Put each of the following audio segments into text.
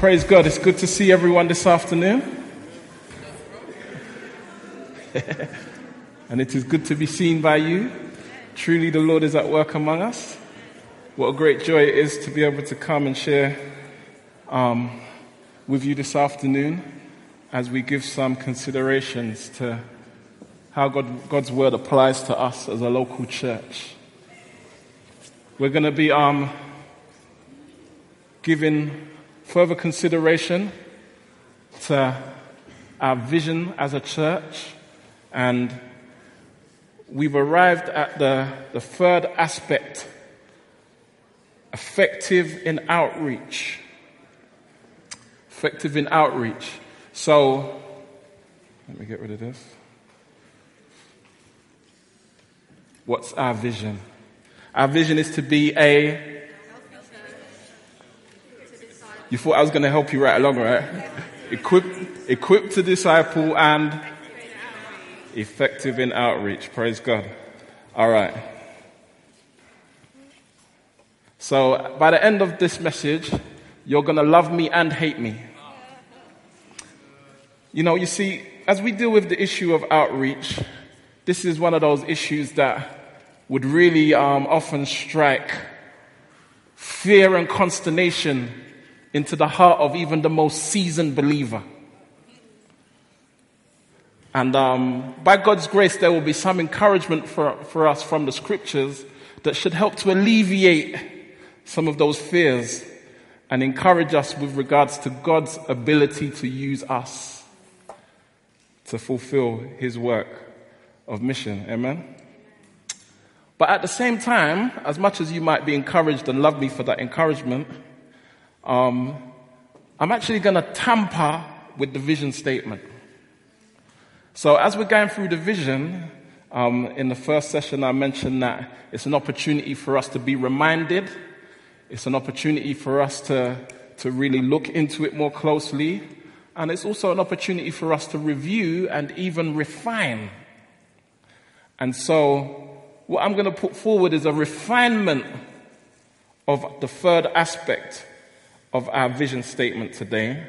Praise God. It's good to see everyone this afternoon. and it is good to be seen by you. Truly, the Lord is at work among us. What a great joy it is to be able to come and share um, with you this afternoon as we give some considerations to how God, God's word applies to us as a local church. We're going to be um, giving further consideration to our vision as a church, and we've arrived at the, the third aspect effective in outreach. Effective in outreach. So, let me get rid of this. What's our vision? Our vision is to be a you thought I was going to help you right along, right? Equipped, equipped to disciple and effective in outreach. Praise God. All right. So by the end of this message, you're going to love me and hate me. You know, you see, as we deal with the issue of outreach, this is one of those issues that would really um, often strike fear and consternation into the heart of even the most seasoned believer. And um, by God's grace, there will be some encouragement for, for us from the scriptures that should help to alleviate some of those fears and encourage us with regards to God's ability to use us to fulfill his work of mission. Amen. But at the same time, as much as you might be encouraged and love me for that encouragement, um, I'm actually going to tamper with the vision statement. So as we're going through the vision, um, in the first session I mentioned that it's an opportunity for us to be reminded. It's an opportunity for us to, to really look into it more closely. And it's also an opportunity for us to review and even refine. And so what I'm going to put forward is a refinement of the third aspect of our vision statement today,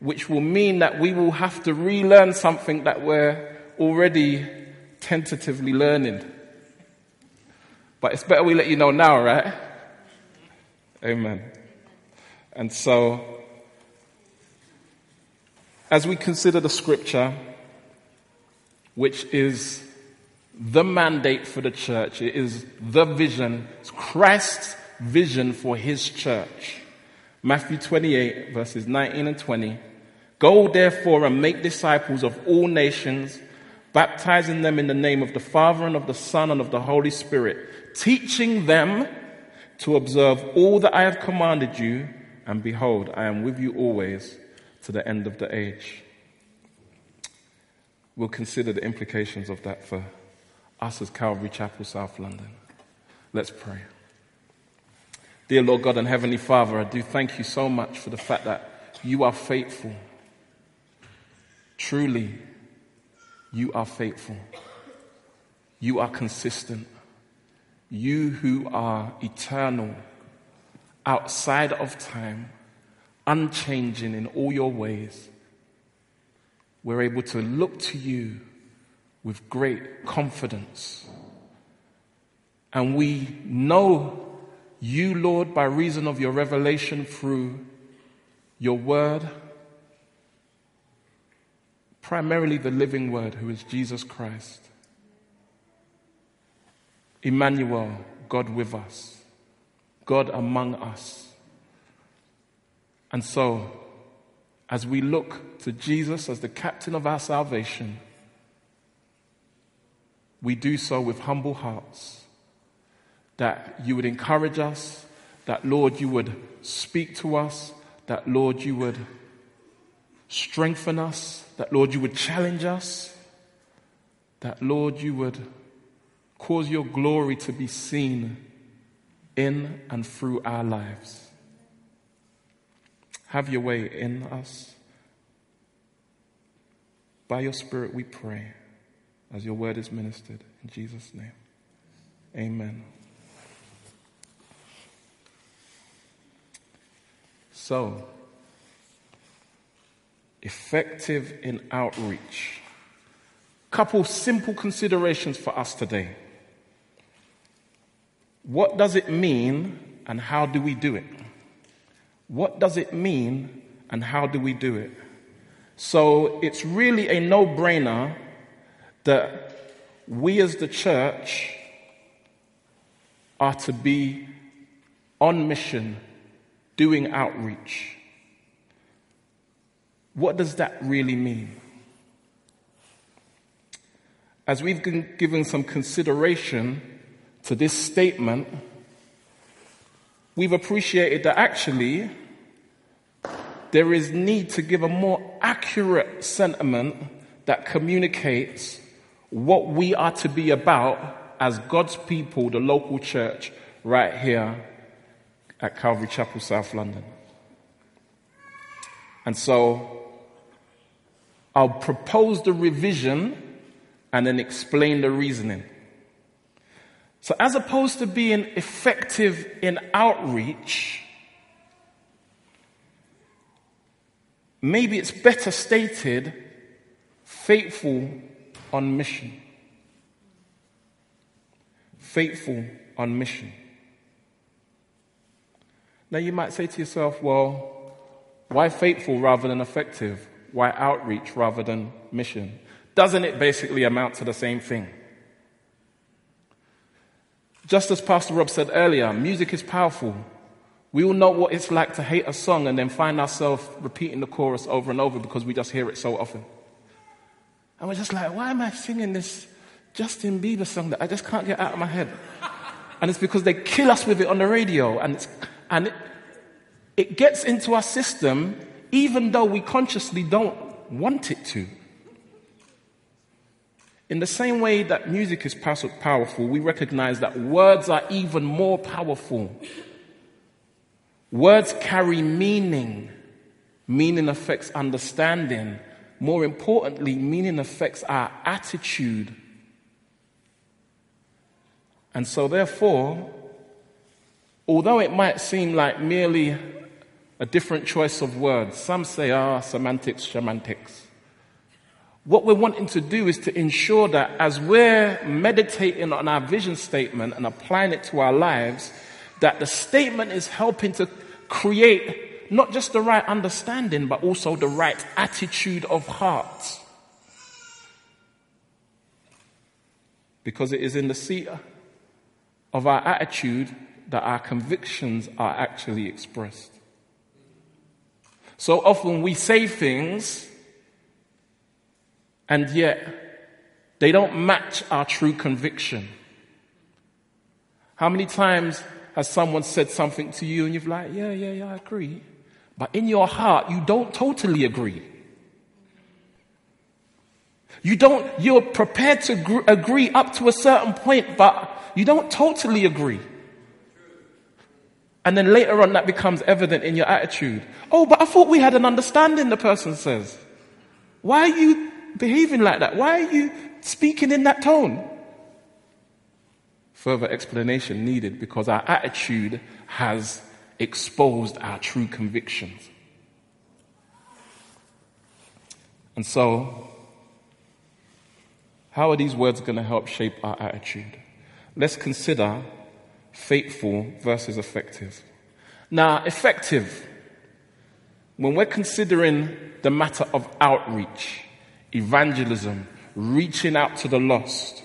which will mean that we will have to relearn something that we're already tentatively learning. But it's better we let you know now, right? Amen. And so, as we consider the scripture, which is the mandate for the church, it is the vision, it's Christ's vision for his church. Matthew 28 verses 19 and 20. Go therefore and make disciples of all nations, baptizing them in the name of the Father and of the Son and of the Holy Spirit, teaching them to observe all that I have commanded you, and behold, I am with you always to the end of the age. We'll consider the implications of that for us as Calvary Chapel, South London. Let's pray. Dear Lord God and Heavenly Father, I do thank you so much for the fact that you are faithful. Truly, you are faithful. You are consistent. You who are eternal, outside of time, unchanging in all your ways, we're able to look to you with great confidence. And we know you, Lord, by reason of your revelation through your word, primarily the living word, who is Jesus Christ. Emmanuel, God with us, God among us. And so, as we look to Jesus as the captain of our salvation, we do so with humble hearts that you would encourage us, that Lord, you would speak to us, that Lord, you would strengthen us, that Lord, you would challenge us, that Lord, you would cause your glory to be seen in and through our lives. Have your way in us. By your Spirit we pray as your word is ministered. In Jesus' name, amen. So, Effective in outreach. Couple simple considerations for us today. What does it mean and how do we do it? What does it mean and how do we do it? So it's really a no brainer that we as the church are to be on mission doing outreach. What does that really mean? As we've been given some consideration to this statement, we've appreciated that actually there is need to give a more accurate sentiment that communicates what we are to be about as God's people, the local church, right here at Calvary Chapel, South London. And so I'll propose the revision and then explain the reasoning. So as opposed to being effective in outreach, maybe it's better stated faithful on mission. Faithful on mission. Now you might say to yourself, well, why faithful rather than effective? Why outreach rather than mission? Doesn't it basically amount to the same thing? Just as Pastor Rob said earlier, music is powerful. We all know what it's like to hate a song and then find ourselves repeating the chorus over and over because we just hear it so often. And we're just like, why am I singing this Justin Bieber song that I just can't get out of my head? And it's because they kill us with it on the radio. And, and it, it gets into our system even though we consciously don't want it to. In the same way that music is powerful, we recognize that words are even more powerful. Words carry meaning. Meaning affects understanding. More importantly, meaning affects our attitude. And so, therefore, although it might seem like merely a different choice of words, some say, ah, semantics, semantics. What we're wanting to do is to ensure that as we're meditating on our vision statement and applying it to our lives, that the statement is helping to create not just the right understanding, but also the right attitude of heart. Because it is in the seat of our attitude that our convictions are actually expressed. So often we say things and yet they don't match our true conviction. How many times has someone said something to you and you've like, yeah, yeah, yeah, I agree. But in your heart, you don't totally agree. You don't, you're prepared to agree up to a certain point, but you don't totally agree. And then later on, that becomes evident in your attitude. Oh, but I thought we had an understanding, the person says. Why are you behaving like that? Why are you speaking in that tone? Further explanation needed because our attitude has exposed our true convictions. And so, how are these words going to help shape our attitude? Let's consider faithful versus effective. Now, effective, when we're considering the matter of outreach, evangelism, reaching out to the lost,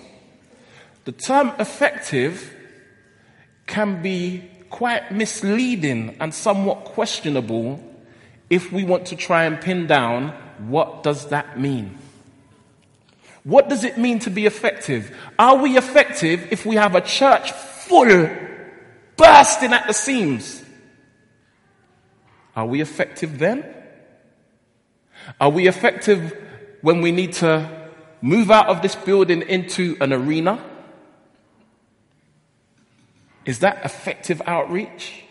the term effective can be quite misleading and somewhat questionable if we want to try and pin down what does that mean? What does it mean to be effective? Are we effective if we have a church full, bursting at the seams? Are we effective then? Are we effective when we need to move out of this building into an arena? Is that effective outreach?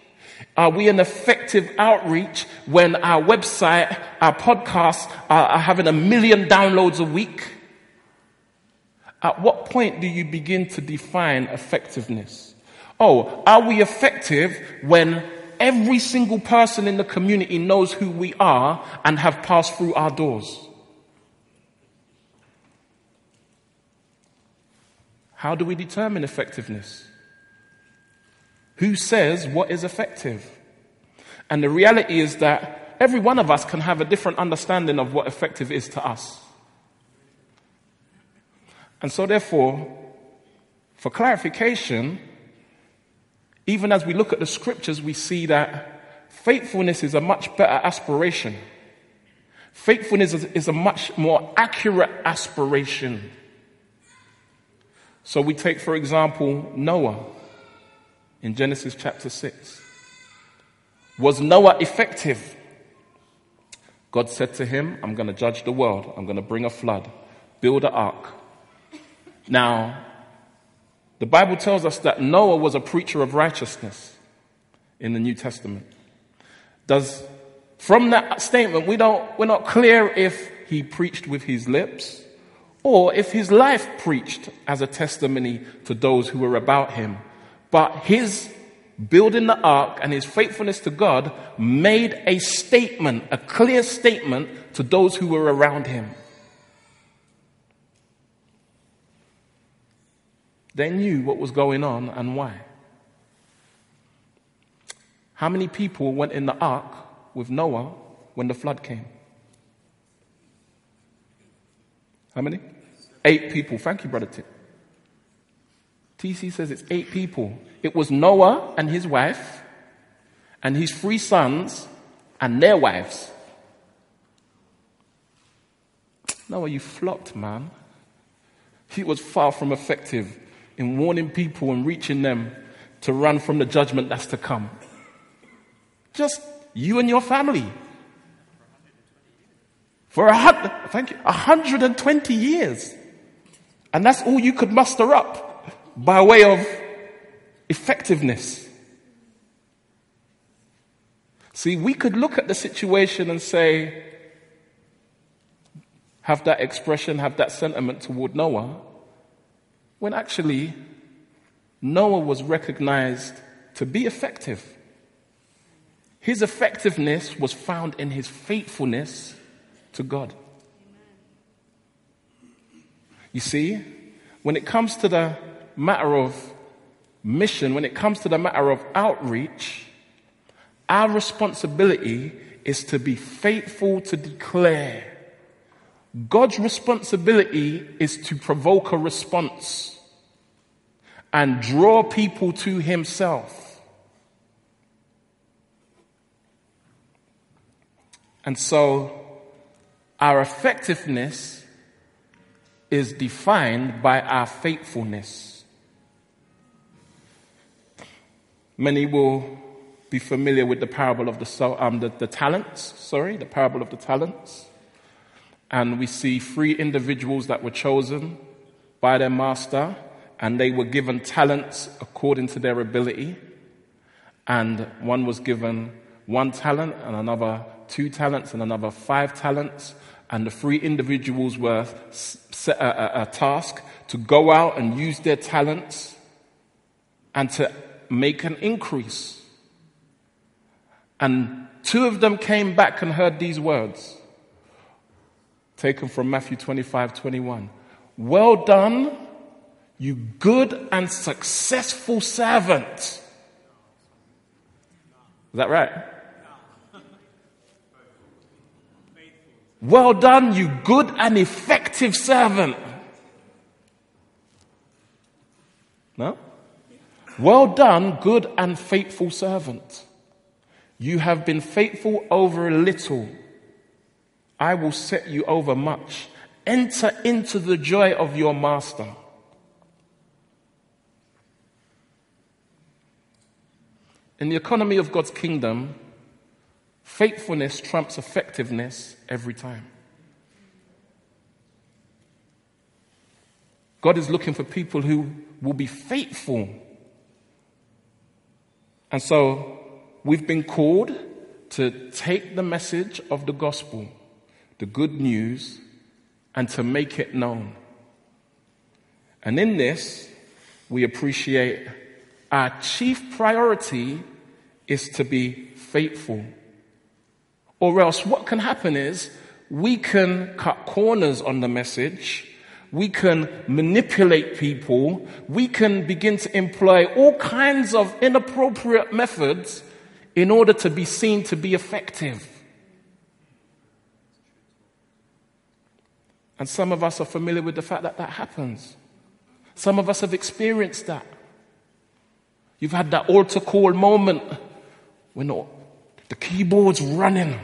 Are we an effective outreach when our website, our podcasts are, are having a million downloads a week? At what point do you begin to define effectiveness? Oh, are we effective when every single person in the community knows who we are and have passed through our doors. How do we determine effectiveness? Who says what is effective? And the reality is that every one of us can have a different understanding of what effective is to us. And so therefore, for clarification, even as we look at the scriptures, we see that faithfulness is a much better aspiration. Faithfulness is a much more accurate aspiration. So we take, for example, Noah in Genesis chapter 6. Was Noah effective? God said to him, I'm going to judge the world. I'm going to bring a flood. Build an ark. Now, the Bible tells us that Noah was a preacher of righteousness in the New Testament. Does, from that statement, we don't, we're not clear if he preached with his lips or if his life preached as a testimony to those who were about him. But his building the ark and his faithfulness to God made a statement, a clear statement to those who were around him. They knew what was going on and why. How many people went in the ark with Noah when the flood came? How many? Eight people. Thank you, Brother Tim. TC says it's eight people. It was Noah and his wife, and his three sons and their wives. Noah, you flopped, man. He was far from effective in warning people and reaching them to run from the judgment that's to come. Just you and your family. For a hundred, thank you, 120 years. And that's all you could muster up by way of effectiveness. See, we could look at the situation and say, have that expression, have that sentiment toward Noah, when actually Noah was recognized to be effective. His effectiveness was found in his faithfulness to God. You see, when it comes to the matter of mission, when it comes to the matter of outreach, our responsibility is to be faithful to declare. God's responsibility is to provoke a response and draw people to Himself. And so, our effectiveness is defined by our faithfulness. Many will be familiar with the parable of the, um, the, the talents, sorry, the parable of the talents. And we see three individuals that were chosen by their master, and they were given talents according to their ability. And one was given one talent, and another two talents, and another five talents. And the three individuals were set a, a, a task to go out and use their talents and to make an increase. And two of them came back and heard these words, taken from Matthew 25 21. Well done, you good and successful servant. Is that right? Well done, you good and effective servant. No? Well done, good and faithful servant. You have been faithful over a little. I will set you over much. Enter into the joy of your master. In the economy of God's kingdom, faithfulness trumps effectiveness every time. God is looking for people who will be faithful and so we've been called to take the message of the gospel, the good news, and to make it known. And in this, we appreciate our chief priority is to be faithful. Or else what can happen is we can cut corners on the message. We can manipulate people. We can begin to employ all kinds of inappropriate methods in order to be seen to be effective. And some of us are familiar with the fact that that happens. Some of us have experienced that. You've had that altar call moment when the keyboard's running.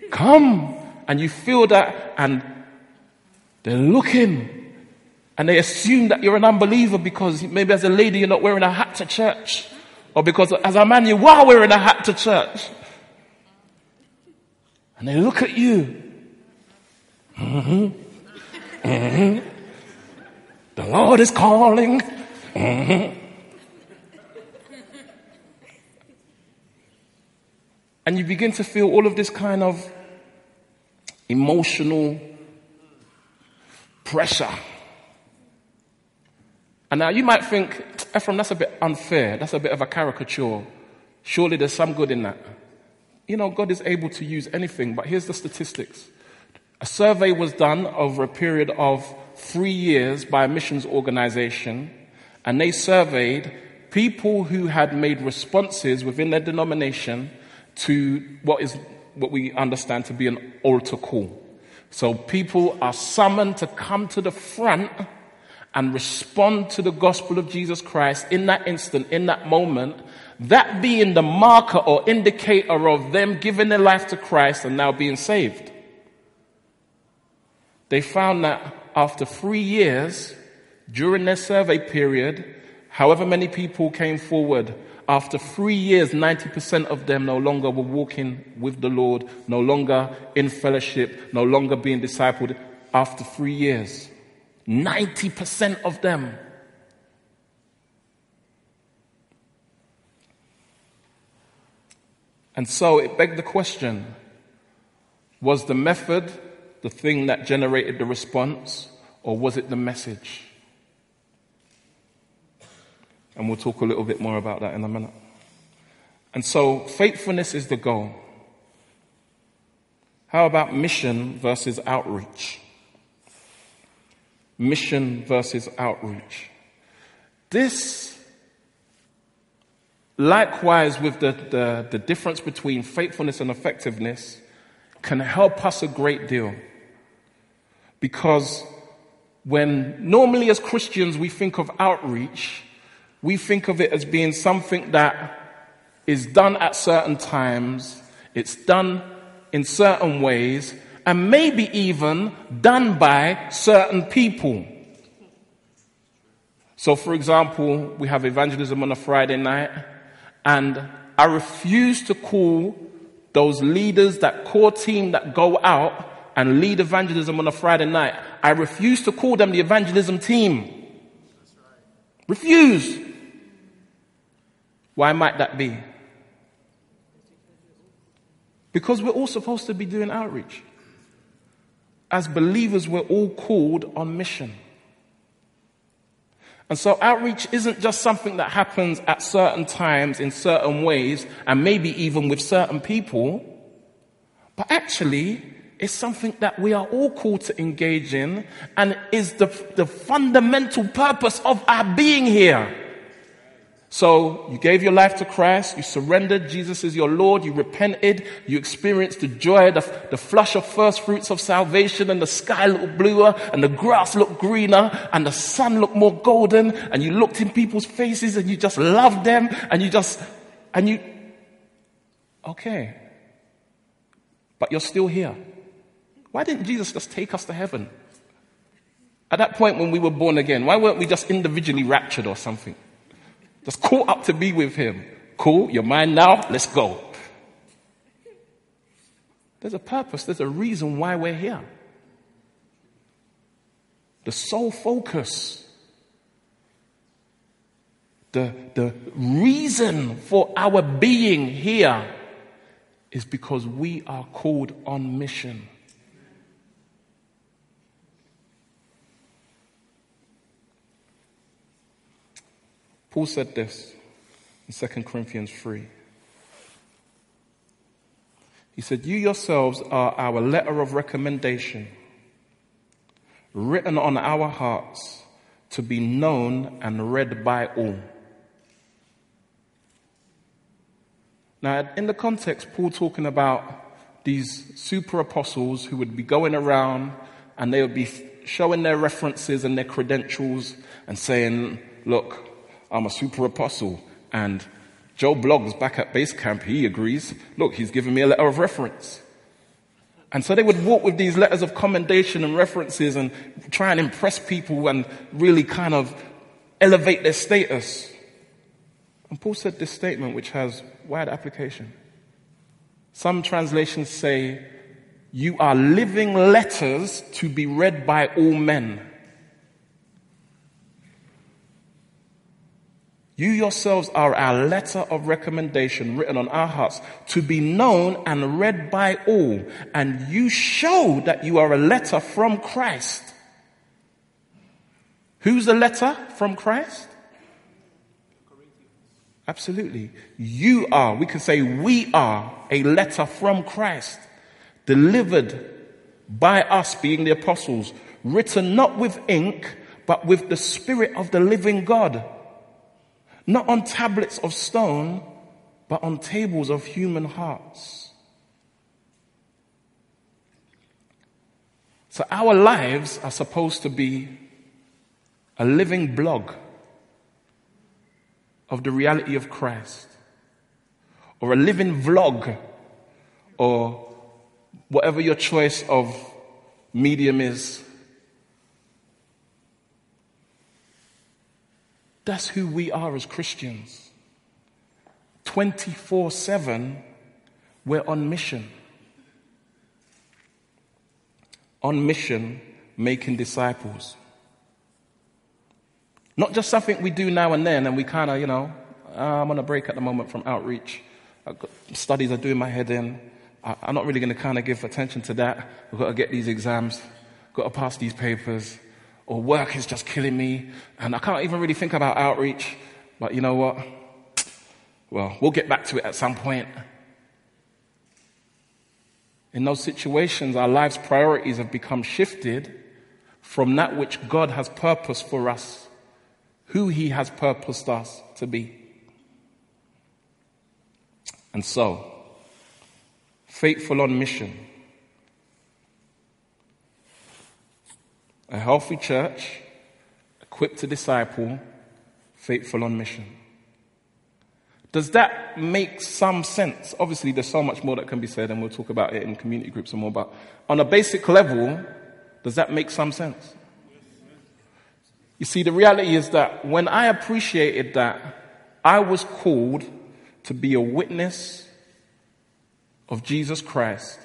Come. And you feel that, and they're looking. And they assume that you're an unbeliever because maybe as a lady you're not wearing a hat to church. Or because as a man you are wearing a hat to church. And they look at you Mm-hmm. Mm-hmm. The Lord is calling. Mm-hmm. And you begin to feel all of this kind of emotional pressure. And now you might think, Efrem, that's a bit unfair. That's a bit of a caricature. Surely there's some good in that. You know, God is able to use anything, but here's the statistics. A survey was done over a period of three years by a missions organization, and they surveyed people who had made responses within their denomination to what is what we understand to be an altar call. So people are summoned to come to the front and respond to the gospel of Jesus Christ in that instant, in that moment, that being the marker or indicator of them giving their life to Christ and now being saved. They found that after three years, during their survey period, however many people came forward, after three years, 90% of them no longer were walking with the Lord, no longer in fellowship, no longer being discipled. After three years, 90% of them. And so it begged the question was the method the thing that generated the response, or was it the message? And we'll talk a little bit more about that in a minute. And so, faithfulness is the goal. How about mission versus outreach? Mission versus outreach. This, likewise, with the, the, the difference between faithfulness and effectiveness, can help us a great deal. Because when normally as Christians we think of outreach, we think of it as being something that is done at certain times, it's done in certain ways, and maybe even done by certain people. So, for example, we have evangelism on a Friday night, and I refuse to call those leaders, that core team that go out and lead evangelism on a Friday night, I refuse to call them the evangelism team. Refuse. Why might that be? Because we're all supposed to be doing outreach. As believers, we're all called on mission. And so outreach isn't just something that happens at certain times in certain ways and maybe even with certain people, but actually is something that we are all called to engage in and is the, the fundamental purpose of our being here. So you gave your life to Christ, you surrendered, Jesus is your Lord, you repented, you experienced the joy, the, the flush of first fruits of salvation, and the sky looked bluer, and the grass looked greener, and the sun looked more golden, and you looked in people's faces and you just loved them, and you just, and you, okay. But you're still here. Why didn't Jesus just take us to heaven? At that point when we were born again, why weren't we just individually raptured or something? Just caught up to be with him. Cool, you're mine now, let's go. There's a purpose, there's a reason why we're here. The sole focus, the, the reason for our being here is because we are called on mission. Paul said this in 2 Corinthians 3. He said, You yourselves are our letter of recommendation, written on our hearts to be known and read by all. Now, in the context, Paul talking about these super apostles who would be going around and they would be showing their references and their credentials and saying, Look, I'm a super apostle. And Joe Bloggs back at base camp, he agrees. Look, he's given me a letter of reference. And so they would walk with these letters of commendation and references and try and impress people and really kind of elevate their status. And Paul said this statement, which has wide application. Some translations say, You are living letters to be read by all men. You yourselves are our letter of recommendation written on our hearts to be known and read by all. And you show that you are a letter from Christ. Who's a letter from Christ? Absolutely. You are, we can say we are a letter from Christ delivered by us being the apostles, written not with ink, but with the spirit of the living God not on tablets of stone, but on tables of human hearts. So our lives are supposed to be a living blog of the reality of Christ, or a living vlog, or whatever your choice of medium is. That's who we are as Christians. 24 7, we're on mission. On mission, making disciples. Not just something we do now and then and we kind of, you know, uh, I'm on a break at the moment from outreach. studies are doing my head in. I'm not really going to kind of give attention to that. We've got to get these exams, got to pass these papers, or work is just killing me, and I can't even really think about outreach. But you know what? Well, we'll get back to it at some point. In those situations, our life's priorities have become shifted from that which God has purposed for us, who He has purposed us to be. And so, faithful on mission A healthy church, equipped to disciple, faithful on mission. Does that make some sense? Obviously, there's so much more that can be said, and we'll talk about it in community groups and more, but on a basic level, does that make some sense? You see, the reality is that when I appreciated that I was called to be a witness of Jesus Christ,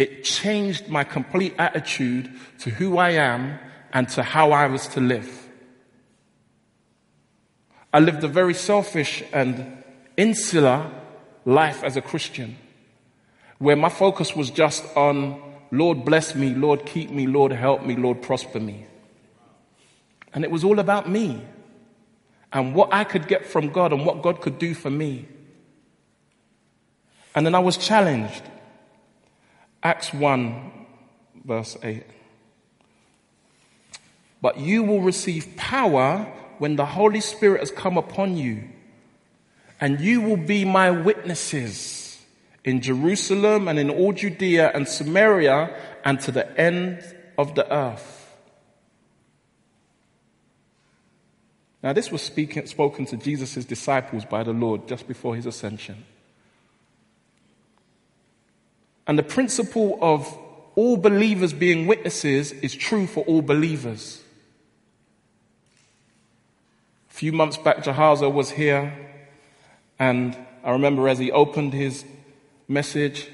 it changed my complete attitude to who I am and to how I was to live. I lived a very selfish and insular life as a Christian, where my focus was just on Lord bless me, Lord keep me, Lord help me, Lord prosper me. And it was all about me and what I could get from God and what God could do for me. And then I was challenged Acts 1, verse 8. But you will receive power when the Holy Spirit has come upon you, and you will be my witnesses in Jerusalem and in all Judea and Samaria and to the end of the earth. Now, this was speaking, spoken to Jesus' disciples by the Lord just before his ascension. And the principle of all believers being witnesses is true for all believers. A few months back, Jahaza was here, and I remember as he opened his message,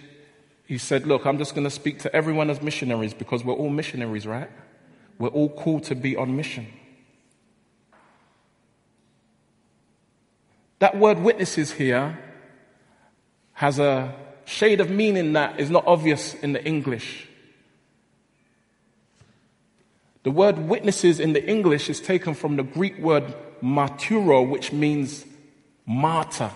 he said, Look, I'm just going to speak to everyone as missionaries because we're all missionaries, right? We're all called to be on mission. That word witnesses here has a shade of meaning that is not obvious in the English. The word witnesses in the English is taken from the Greek word marturo, which means martyr.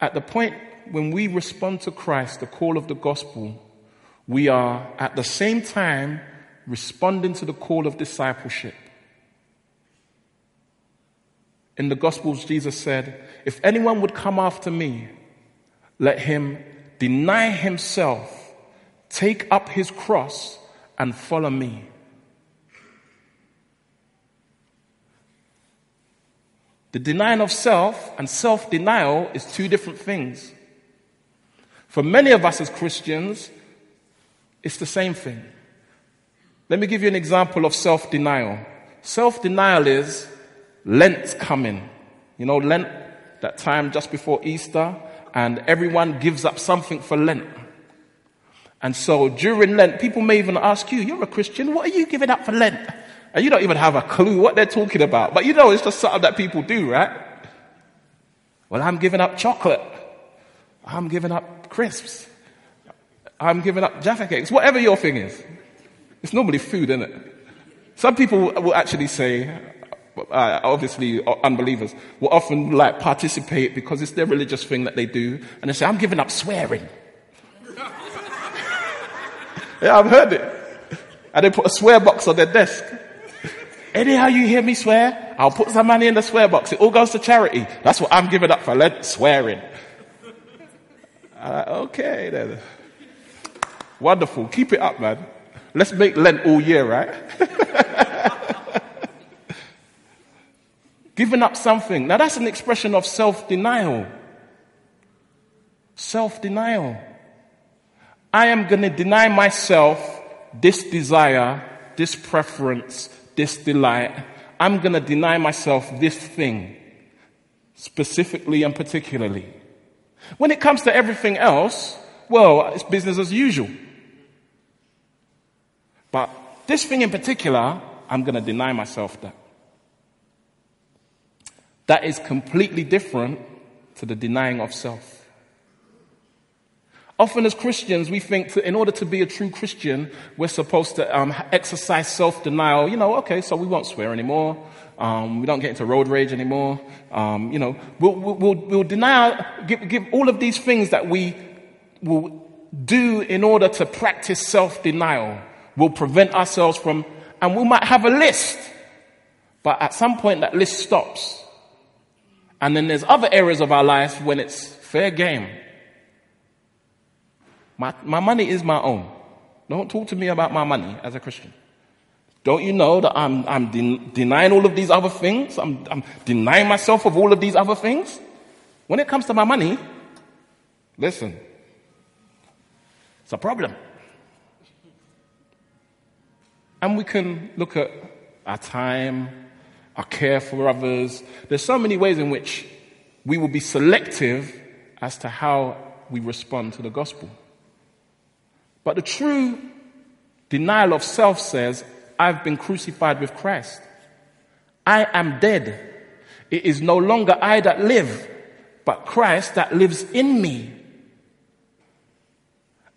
At the point when we respond to Christ, the call of the gospel, we are at the same time responding to the call of discipleship. In the Gospels, Jesus said, If anyone would come after me, let him deny himself, take up his cross, and follow me. The denying of self and self denial is two different things. For many of us as Christians, it's the same thing. Let me give you an example of self denial. Self denial is Lent's coming. You know, Lent, that time just before Easter, and everyone gives up something for Lent. And so during Lent, people may even ask you, You're a Christian, what are you giving up for Lent? And you don't even have a clue what they're talking about. But you know, it's just something that people do, right? Well, I'm giving up chocolate. I'm giving up crisps. I'm giving up Jaffa cakes. Whatever your thing is. It's normally food, isn't it? Some people will actually say, uh, obviously unbelievers, will often like participate because it's their religious thing that they do. And they say, I'm giving up swearing. yeah, I've heard it. And they put a swear box on their desk. Anyhow you hear me swear, I'll put some money in the swear box. It all goes to charity. That's what I'm giving up for Lent, swearing. Uh, okay then. Wonderful. Keep it up, man. Let's make Lent all year, right? Giving up something. Now that's an expression of self-denial. Self-denial. I am going to deny myself this desire, this preference, this delight. I'm going to deny myself this thing, specifically and particularly. When it comes to everything else, well, it's business as usual. But this thing in particular, I'm going to deny myself that. That is completely different to the denying of self. Often as Christians, we think that in order to be a true Christian, we're supposed to um, exercise self-denial. You know, okay, so we won't swear anymore. Um, we don't get into road rage anymore. Um, you know, we'll, we'll, we'll deny, give, give all of these things that we will do in order to practice self-denial. We'll prevent ourselves from, and we might have a list. But at some point that list stops. And then there's other areas of our life when it's fair game my, my money is my own. Don't talk to me about my money as a Christian. Don't you know that I'm, I'm de- denying all of these other things? I'm, I'm denying myself of all of these other things? When it comes to my money, listen, it's a problem. And we can look at our time, our care for others. There's so many ways in which we will be selective as to how we respond to the gospel. But the true denial of self says, I've been crucified with Christ. I am dead. It is no longer I that live, but Christ that lives in me.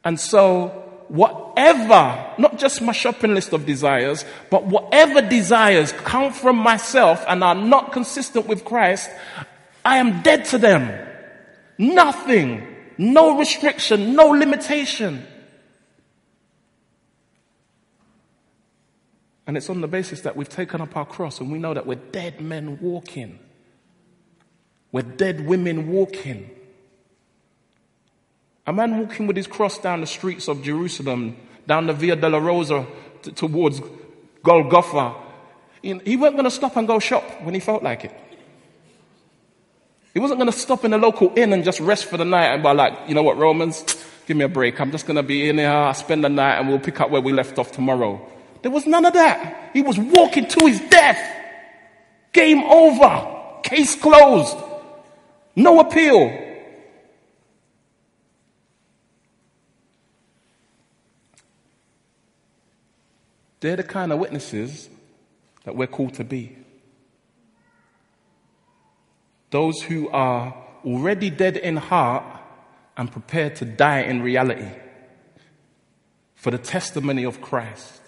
And so, whatever, not just my shopping list of desires, but whatever desires come from myself and are not consistent with Christ, I am dead to them. Nothing, no restriction, no limitation. And it's on the basis that we've taken up our cross and we know that we're dead men walking. We're dead women walking. A man walking with his cross down the streets of Jerusalem, down the Via Dolorosa t- towards Golgotha, he wasn't going to stop and go shop when he felt like it. He wasn't going to stop in a local inn and just rest for the night and be like, you know what, Romans, give me a break. I'm just going to be in here, spend the night, and we'll pick up where we left off tomorrow. There was none of that. He was walking to his death. Game over. Case closed. No appeal. They're the kind of witnesses that we're called to be. Those who are already dead in heart and prepared to die in reality for the testimony of Christ.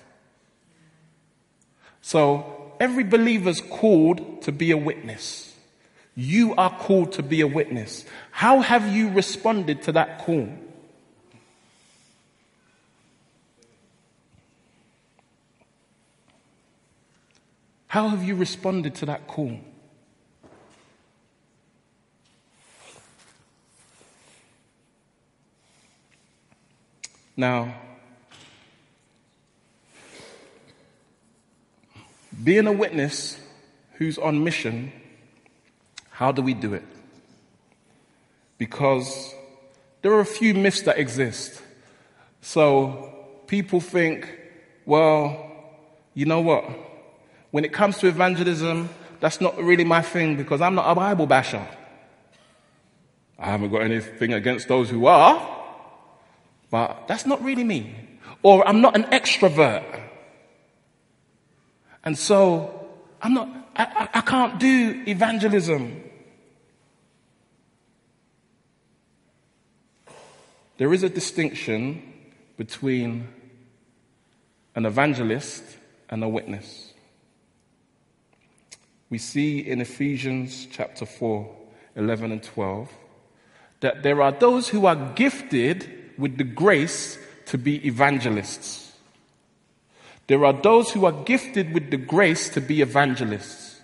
So every believer's called to be a witness. You are called to be a witness. How have you responded to that call? How have you responded to that call? Now, being a witness who's on mission, how do we do it? Because there are a few myths that exist. So people think, well, you know what? When it comes to evangelism, that's not really my thing because I'm not a Bible basher. I haven't got anything against those who are, but that's not really me. Or I'm not an extrovert. And so I'm not, I, I, can't do evangelism. There is a distinction between an evangelist and a witness. We see in Ephesians chapter 4, 11 and 12, that there are those who are gifted with the grace to be evangelists. There are those who are gifted with the grace to be evangelists.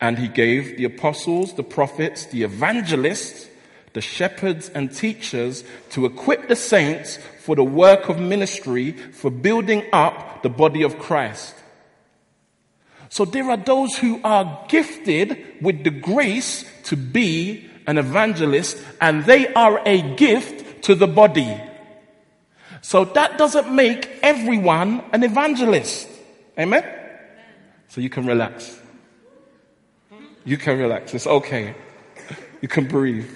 And he gave the apostles, the prophets, the evangelists, the shepherds and teachers to equip the saints for the work of ministry, for building up the body of Christ. So there are those who are gifted with the grace to be an evangelist and they are a gift to the body. So that doesn't make everyone an evangelist. Amen? So you can relax. You can relax. It's okay. You can breathe.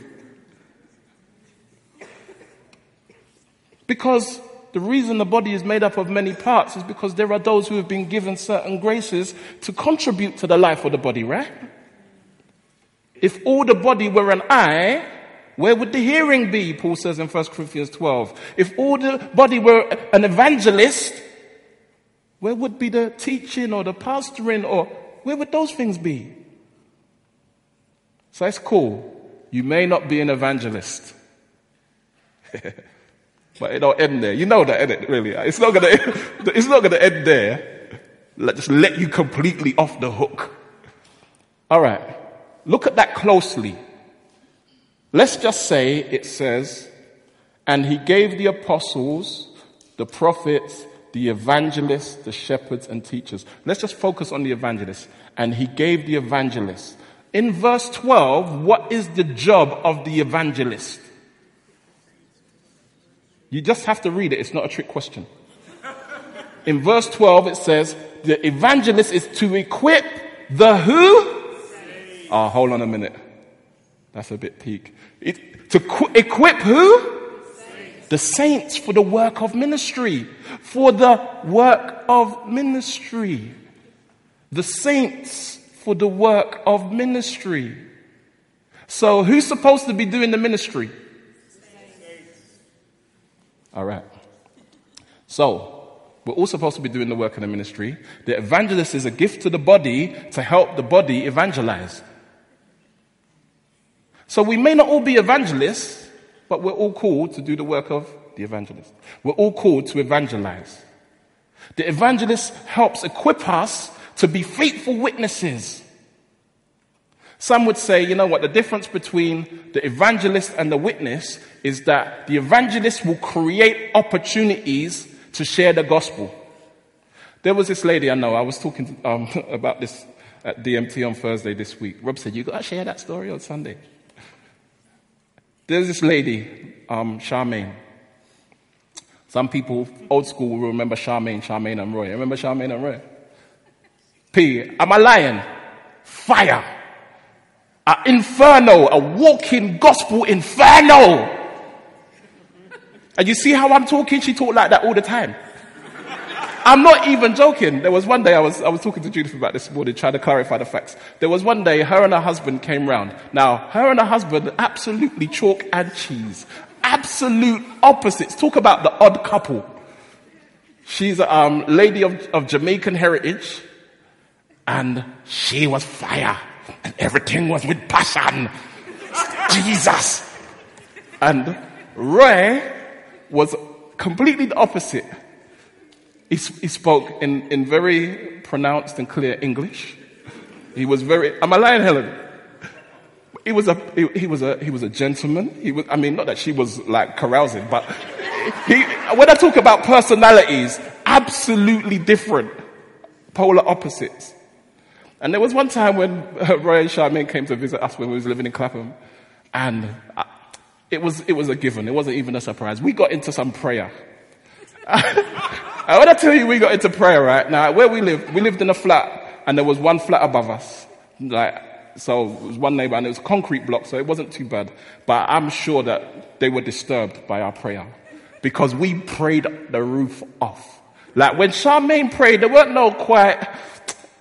Because the reason the body is made up of many parts is because there are those who have been given certain graces to contribute to the life of the body, right? If all the body were an eye, where would the hearing be? Paul says in 1 Corinthians 12. If all the body were an evangelist, where would be the teaching or the pastoring or where would those things be? So it's cool. You may not be an evangelist. but it don't end there. You know that, it, really. It's not gonna, it's not gonna end there. Let, just let you completely off the hook. Alright. Look at that closely. Let's just say it says, and he gave the apostles, the prophets, the evangelists, the shepherds and teachers. Let's just focus on the evangelists. And he gave the evangelists. In verse 12, what is the job of the evangelist? You just have to read it. It's not a trick question. In verse 12, it says, the evangelist is to equip the who? Oh, hold on a minute. That's a bit peak. It, to qu- equip who? The saints for the work of ministry. For the work of ministry. The saints for the work of ministry. So who's supposed to be doing the ministry? All right. So, we're all supposed to be doing the work of the ministry. The evangelist is a gift to the body to help the body evangelize. So we may not all be evangelists, but we're all called to do the work of the evangelist. We're all called to evangelize. The evangelist helps equip us to be faithful witnesses. Some would say, you know what, the difference between the evangelist and the witness is that the evangelist will create opportunities to share the gospel. There was this lady I know, I was talking um, about this at DMT on Thursday this week. Rob said, You got to share that story on Sunday. There's this lady, um, Charmaine. Some people, old school, will remember Charmaine, Charmaine and Roy. Remember Charmaine and Roy? P. I'm a lion. Fire. An inferno, a walking gospel inferno. And you see how I'm talking? She talked like that all the time. I'm not even joking. There was one day I was, I was talking to Judith about this morning, trying to clarify the facts. There was one day her and her husband came round. Now, her and her husband, absolutely chalk and cheese. Absolute opposites. Talk about the odd couple. She's a um, lady of, of Jamaican heritage, and she was fire, and everything was with passion. Jesus. And Roy was completely the opposite. He, he spoke in, in very pronounced and clear English. He was very, am I lying, Helen? He was a, he, he, was a, he was a gentleman. He was, I mean, not that she was like carousing, but he, when I talk about personalities, absolutely different, polar opposites. And there was one time when uh, Roy and Charmaine came to visit us when we was living in Clapham, and uh, it was, it was a given. It wasn't even a surprise. We got into some prayer. I want to tell you, we got into prayer, right? Now, where we lived, we lived in a flat, and there was one flat above us. Like, so it was one neighbor, and it was concrete block, so it wasn't too bad. But I'm sure that they were disturbed by our prayer. Because we prayed the roof off. Like, when Charmaine prayed, there weren't no quiet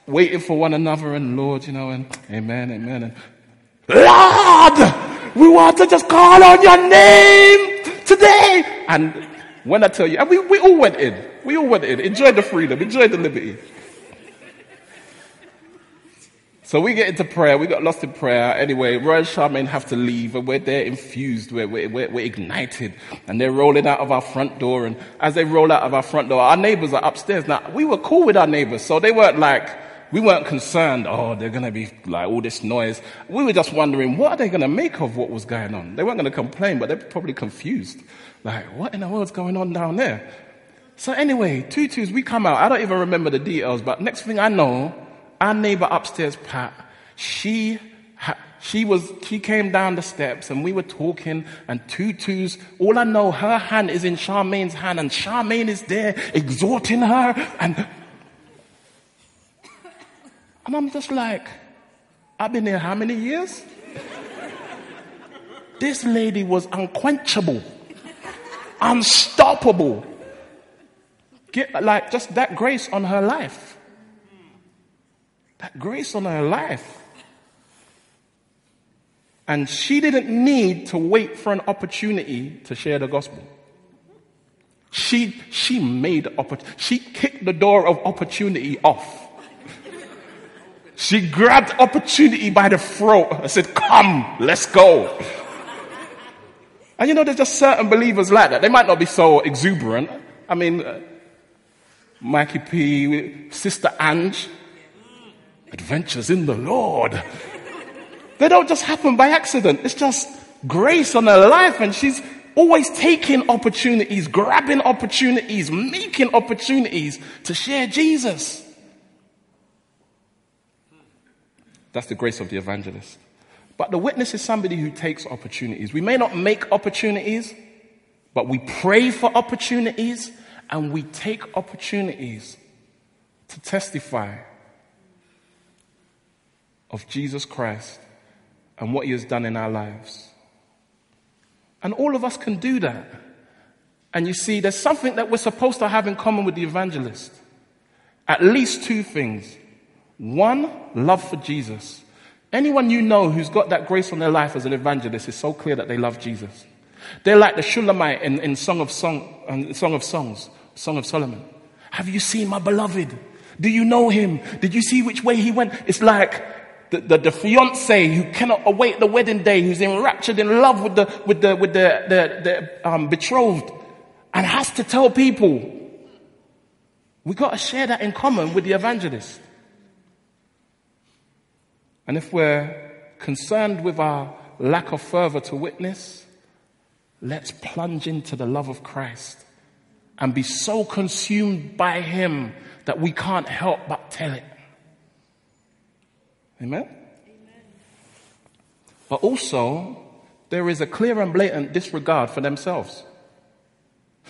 waiting for one another and Lord, you know, and amen, amen, and Lord, we want to just call on your name today. And when I tell you, and we, we all went in. We all went in. Enjoy the freedom. Enjoy the liberty. So we get into prayer. We got lost in prayer. Anyway, Roy and Charmaine have to leave and we're there infused. We're, we're, we're, ignited and they're rolling out of our front door. And as they roll out of our front door, our neighbors are upstairs. Now, we were cool with our neighbors. So they weren't like, we weren't concerned, oh, they're going to be like all this noise. We were just wondering, what are they going to make of what was going on? They weren't going to complain, but they're probably confused. Like, what in the world's going on down there? So anyway, tutus, we come out. I don't even remember the details, but next thing I know, our neighbor upstairs, Pat, she, she was, she came down the steps and we were talking and tutus, all I know, her hand is in Charmaine's hand and Charmaine is there exhorting her and, and I'm just like, I've been here how many years? this lady was unquenchable unstoppable. Get, like just that grace on her life. That grace on her life. And she didn't need to wait for an opportunity to share the gospel. She, she made, opportunity. she kicked the door of opportunity off. She grabbed opportunity by the throat and said, come, let's go. And you know, there's just certain believers like that. They might not be so exuberant. I mean, uh, Mikey P, Sister Ange, adventures in the Lord. They don't just happen by accident. It's just grace on her life and she's always taking opportunities, grabbing opportunities, making opportunities to share Jesus. That's the grace of the evangelist. But the witness is somebody who takes opportunities. We may not make opportunities, but we pray for opportunities and we take opportunities to testify of Jesus Christ and what he has done in our lives. And all of us can do that. And you see, there's something that we're supposed to have in common with the evangelist. At least two things. One, love for Jesus. Anyone you know who's got that grace on their life as an evangelist is so clear that they love Jesus. They're like the Shulamite in, in Song of Song, Song of Songs, Song of Solomon. Have you seen my beloved? Do you know him? Did you see which way he went? It's like the, the, the fiance who cannot await the wedding day, who's enraptured in love with the, with the, with the, the, the um, betrothed and has to tell people. We got to share that in common with the evangelist. And if we're concerned with our lack of fervor to witness, let's plunge into the love of Christ and be so consumed by Him that we can't help but tell it. Amen? Amen? But also, there is a clear and blatant disregard for themselves.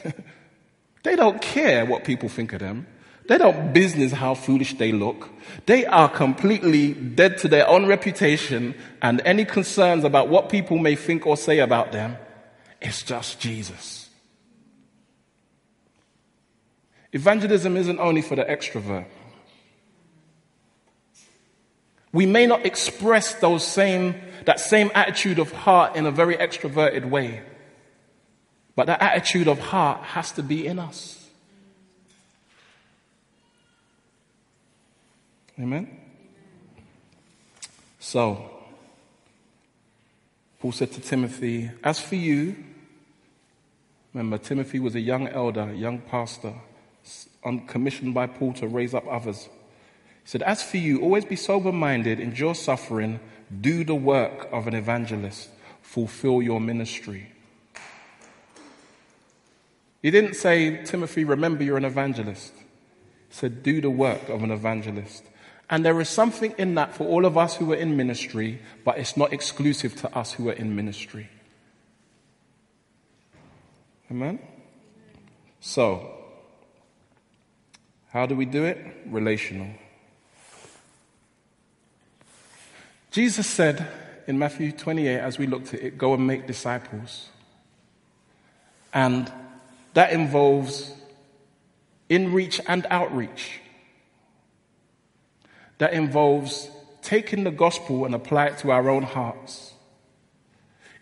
they don't care what people think of them. They don't business how foolish they look. They are completely dead to their own reputation and any concerns about what people may think or say about them. It's just Jesus. Evangelism isn't only for the extrovert. We may not express those same, that same attitude of heart in a very extroverted way, but that attitude of heart has to be in us. Amen? So, Paul said to Timothy, As for you, remember, Timothy was a young elder, young pastor, commissioned by Paul to raise up others. He said, As for you, always be sober minded, endure suffering, do the work of an evangelist, fulfill your ministry. He didn't say, Timothy, remember you're an evangelist. He said, do the work of an evangelist. And there is something in that for all of us who are in ministry, but it's not exclusive to us who are in ministry. Amen? So, how do we do it? Relational. Jesus said in Matthew 28, as we looked at it, go and make disciples. And that involves in reach and outreach. That involves taking the gospel and apply it to our own hearts.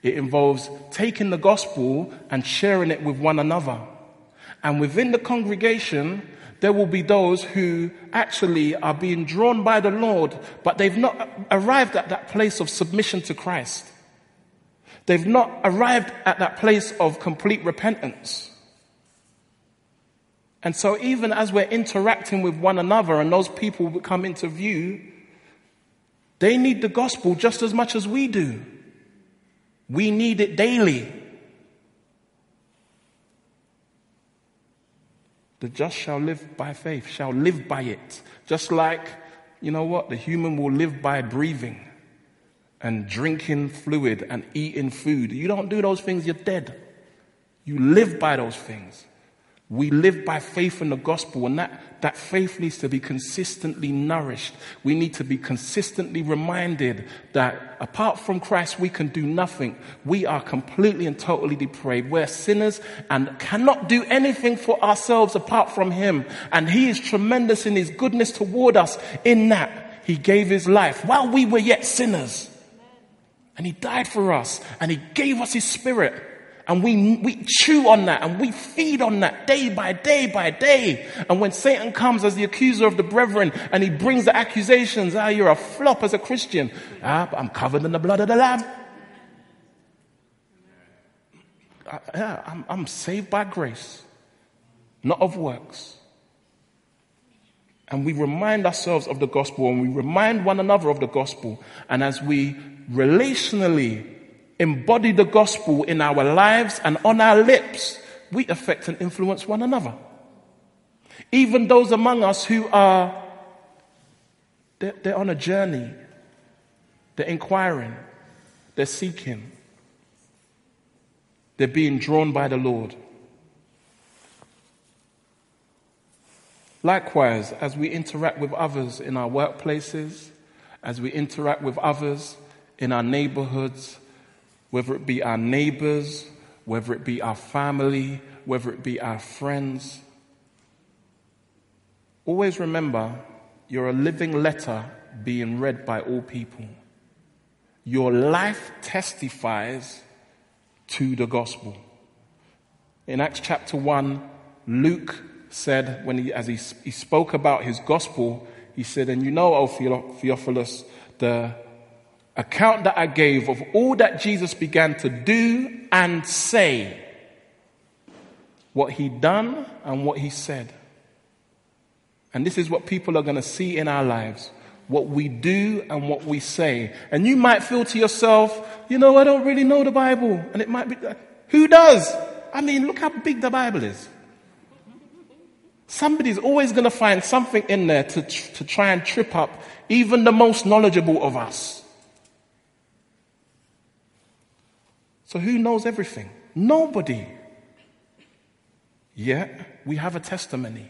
It involves taking the gospel and sharing it with one another. And within the congregation, there will be those who actually are being drawn by the Lord, but they've not arrived at that place of submission to Christ. They've not arrived at that place of complete repentance. And so, even as we're interacting with one another and those people come into view, they need the gospel just as much as we do. We need it daily. The just shall live by faith, shall live by it. Just like, you know what? The human will live by breathing and drinking fluid and eating food. You don't do those things, you're dead. You live by those things. We live by faith in the gospel, and that, that faith needs to be consistently nourished. We need to be consistently reminded that apart from Christ, we can do nothing. We are completely and totally depraved. We're sinners and cannot do anything for ourselves apart from Him. And He is tremendous in His goodness toward us in that He gave His life while we were yet sinners. And He died for us, and He gave us His Spirit and we, we chew on that and we feed on that day by day by day. And when Satan comes as the accuser of the brethren and he brings the accusations, ah, you're a flop as a Christian. Ah, but I'm covered in the blood of the Lamb. Ah, yeah, I'm, I'm saved by grace, not of works. And we remind ourselves of the gospel and we remind one another of the gospel. And as we relationally embody the gospel in our lives and on our lips, we affect and influence one another. Even those among us who are, they're, they're on a journey, they're inquiring, they're seeking, they're being drawn by the Lord. Likewise, as we interact with others in our workplaces, as we interact with others in our neighborhoods, whether it be our neighbors, whether it be our family, whether it be our friends. Always remember you're a living letter being read by all people. Your life testifies to the gospel. In Acts chapter 1, Luke said, when he, as he, he spoke about his gospel, he said, And you know, O Theophilus, the account that I gave of all that Jesus began to do and say, what he done and what he said. And this is what people are going to see in our lives. What we do and what we say. And you might feel to yourself, you know, I don't really know the Bible. And it might be, who does? I mean, look how big the Bible is. Somebody's always going to find something in there to, to try and trip up even the most knowledgeable of us. So who knows everything? Nobody. Yet we have a testimony.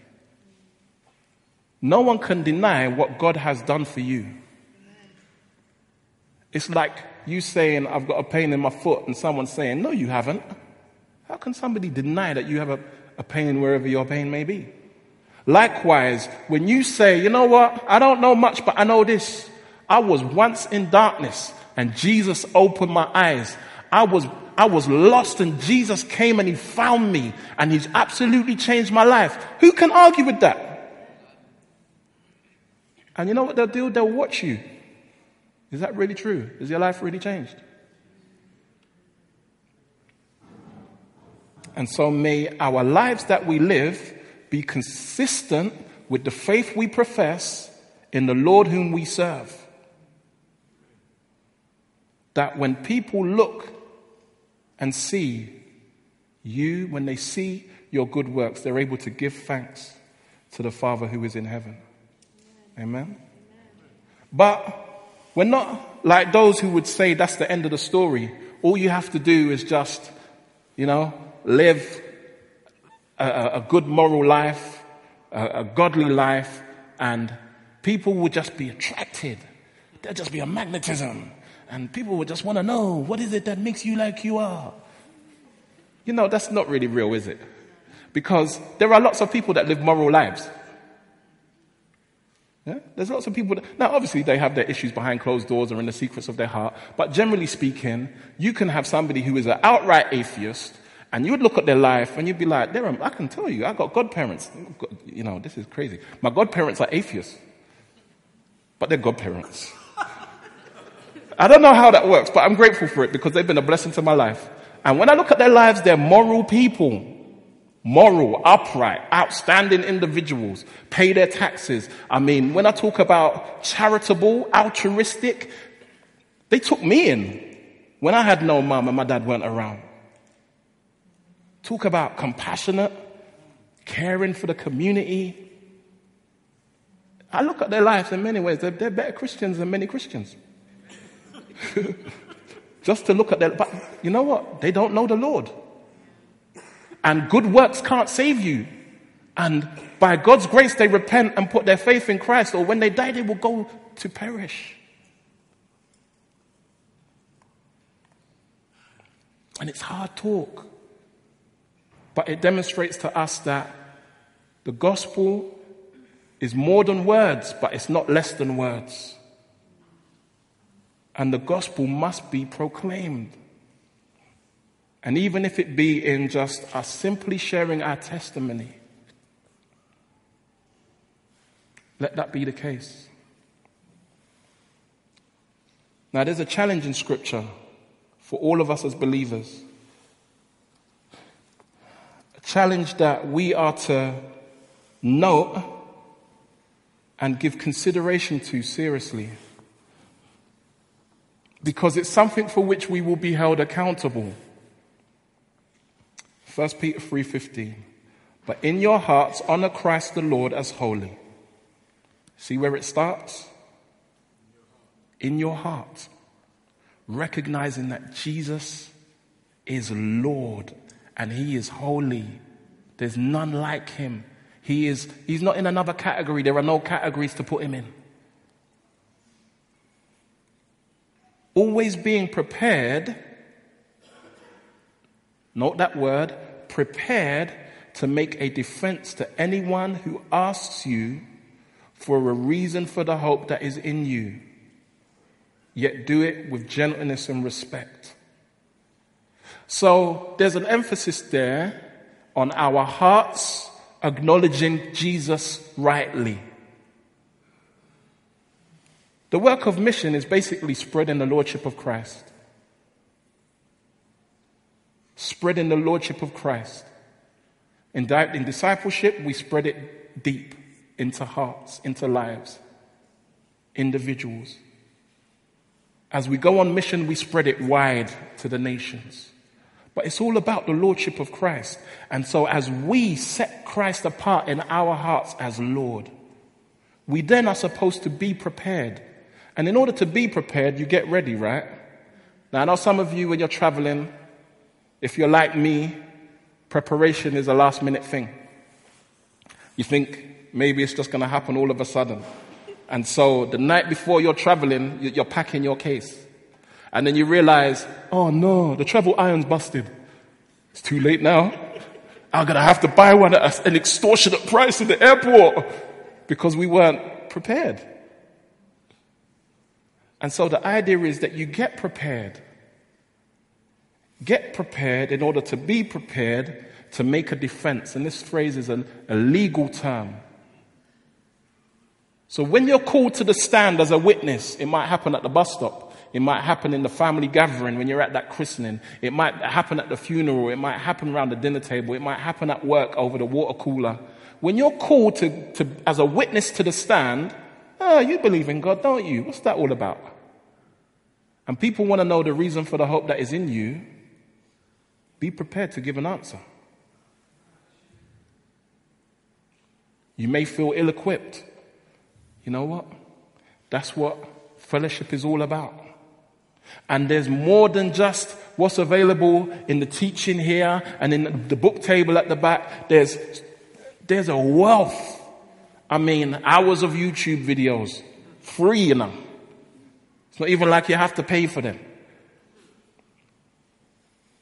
No one can deny what God has done for you. It's like you saying, I've got a pain in my foot, and someone saying, No, you haven't. How can somebody deny that you have a, a pain wherever your pain may be? Likewise, when you say, You know what? I don't know much, but I know this. I was once in darkness, and Jesus opened my eyes. I was, I was lost and Jesus came and he found me and he's absolutely changed my life. Who can argue with that? And you know what they'll do? They'll watch you. Is that really true? Is your life really changed? And so may our lives that we live be consistent with the faith we profess in the Lord whom we serve. That when people look and see you, when they see your good works, they're able to give thanks to the Father who is in heaven. Amen. But we're not like those who would say that's the end of the story. All you have to do is just, you know, live a, a good moral life, a, a godly life, and people will just be attracted. There'll just be a magnetism. And people would just want to know what is it that makes you like you are? You know, that's not really real, is it? Because there are lots of people that live moral lives. Yeah? There's lots of people. That, now, obviously, they have their issues behind closed doors or in the secrets of their heart. But generally speaking, you can have somebody who is an outright atheist, and you would look at their life and you'd be like, "There, I can tell you, I got godparents. You know, this is crazy. My godparents are atheists, but they're godparents. I don't know how that works, but I'm grateful for it because they've been a blessing to my life. And when I look at their lives, they're moral people moral, upright, outstanding individuals, pay their taxes. I mean, when I talk about charitable, altruistic, they took me in when I had no mom and my dad weren't around. Talk about compassionate, caring for the community. I look at their lives in many ways, they're, they're better Christians than many Christians. Just to look at their, but you know what? They don't know the Lord. And good works can't save you. And by God's grace, they repent and put their faith in Christ, or when they die, they will go to perish. And it's hard talk. But it demonstrates to us that the gospel is more than words, but it's not less than words. And the gospel must be proclaimed. And even if it be in just us simply sharing our testimony, let that be the case. Now, there's a challenge in Scripture for all of us as believers. A challenge that we are to note and give consideration to seriously. Because it's something for which we will be held accountable. 1 Peter 3:15. But in your hearts honor Christ the Lord as holy. See where it starts? In your heart. Recognizing that Jesus is Lord and he is holy. There's none like him. He is he's not in another category. There are no categories to put him in. Always being prepared Note that word, prepared to make a defense to anyone who asks you for a reason for the hope that is in you, yet do it with gentleness and respect. So there's an emphasis there on our hearts acknowledging Jesus rightly. The work of mission is basically spreading the Lordship of Christ spreading the Lordship of Christ. In, in discipleship, we spread it deep into hearts, into lives, individuals. As we go on mission, we spread it wide to the nations. But it's all about the Lordship of Christ. And so as we set Christ apart in our hearts as Lord, we then are supposed to be prepared. And in order to be prepared, you get ready, right? Now I know some of you when you're traveling, if you're like me, preparation is a last minute thing. You think maybe it's just going to happen all of a sudden. And so the night before you're traveling, you're packing your case. And then you realize, oh no, the travel iron's busted. It's too late now. I'm going to have to buy one at an extortionate price in the airport because we weren't prepared. And so the idea is that you get prepared Get prepared in order to be prepared to make a defense. And this phrase is a, a legal term. So when you're called to the stand as a witness, it might happen at the bus stop. It might happen in the family gathering when you're at that christening. It might happen at the funeral. It might happen around the dinner table. It might happen at work over the water cooler. When you're called to, to as a witness to the stand, oh, you believe in God, don't you? What's that all about? And people want to know the reason for the hope that is in you. Be prepared to give an answer. You may feel ill equipped. You know what? That's what fellowship is all about. And there's more than just what's available in the teaching here and in the book table at the back. There's, there's a wealth. I mean, hours of YouTube videos. Free, you know. It's not even like you have to pay for them.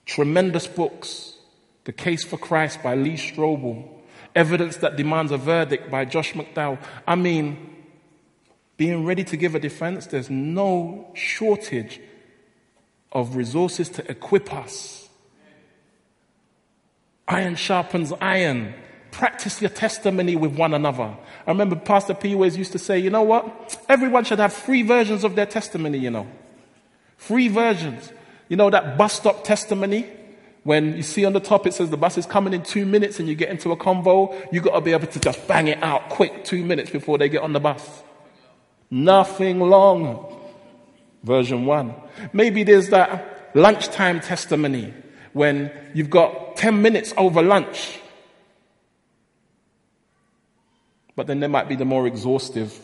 Tremendous books. The Case for Christ by Lee Strobel. Evidence that demands a verdict by Josh McDowell. I mean, being ready to give a defense, there's no shortage of resources to equip us. Iron sharpens iron. Practice your testimony with one another. I remember Pastor P always used to say, you know what? Everyone should have three versions of their testimony, you know. Three versions. You know that bus stop testimony? When you see on the top it says the bus is coming in two minutes and you get into a convo, you gotta be able to just bang it out quick two minutes before they get on the bus. Nothing long. Version one. Maybe there's that lunchtime testimony when you've got 10 minutes over lunch But then there might be the more exhaustive,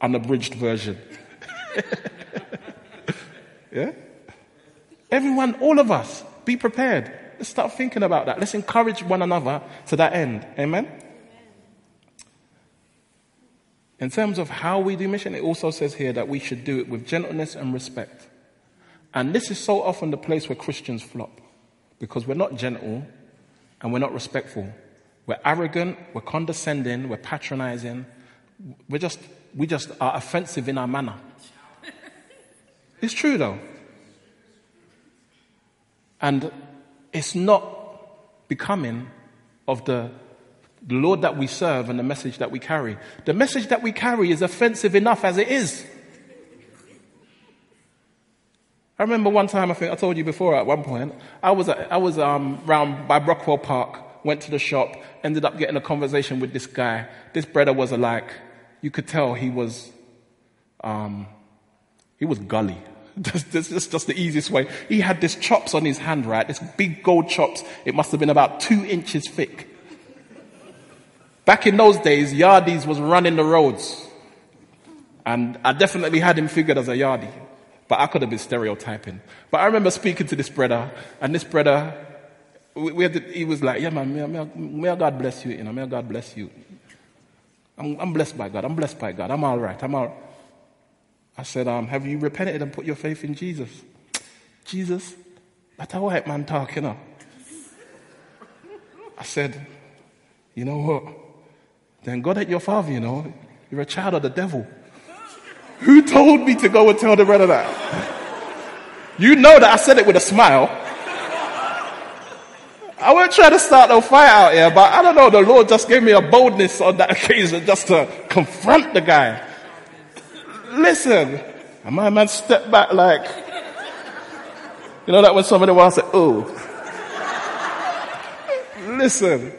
unabridged version. yeah? Everyone, all of us, be prepared. Let's start thinking about that. Let's encourage one another to that end. Amen? In terms of how we do mission, it also says here that we should do it with gentleness and respect. And this is so often the place where Christians flop because we're not gentle and we're not respectful. We're arrogant, we're condescending, we're patronizing. We're just, we just are offensive in our manner. It's true though. And it's not becoming of the, Lord that we serve and the message that we carry. The message that we carry is offensive enough as it is. I remember one time, I think I told you before at one point, I was, I was um, around by Brockwell Park went to the shop, ended up getting a conversation with this guy. This brother was like, you could tell he was, um, he was gully. this is just the easiest way. He had this chops on his hand, right? This big gold chops. It must have been about two inches thick. Back in those days, Yardies was running the roads. And I definitely had him figured as a Yardie. But I could have been stereotyping. But I remember speaking to this brother, and this brother we, we he was like, yeah, man, may, may, may God bless you, you know, may God bless you. I'm, I'm blessed by God. I'm blessed by God. I'm all right. I'm all I said, um, have you repented and put your faith in Jesus? Jesus? That's a white man talk, you know. I said, you know what? Then God ain't your father, you know. You're a child of the devil. Who told me to go and tell the brother that? You know that I said it with a smile. I won't try to start no fight out here, but I don't know, the Lord just gave me a boldness on that occasion just to confront the guy. Listen, and my man stepped back like, you know that when somebody wants to oh. Listen.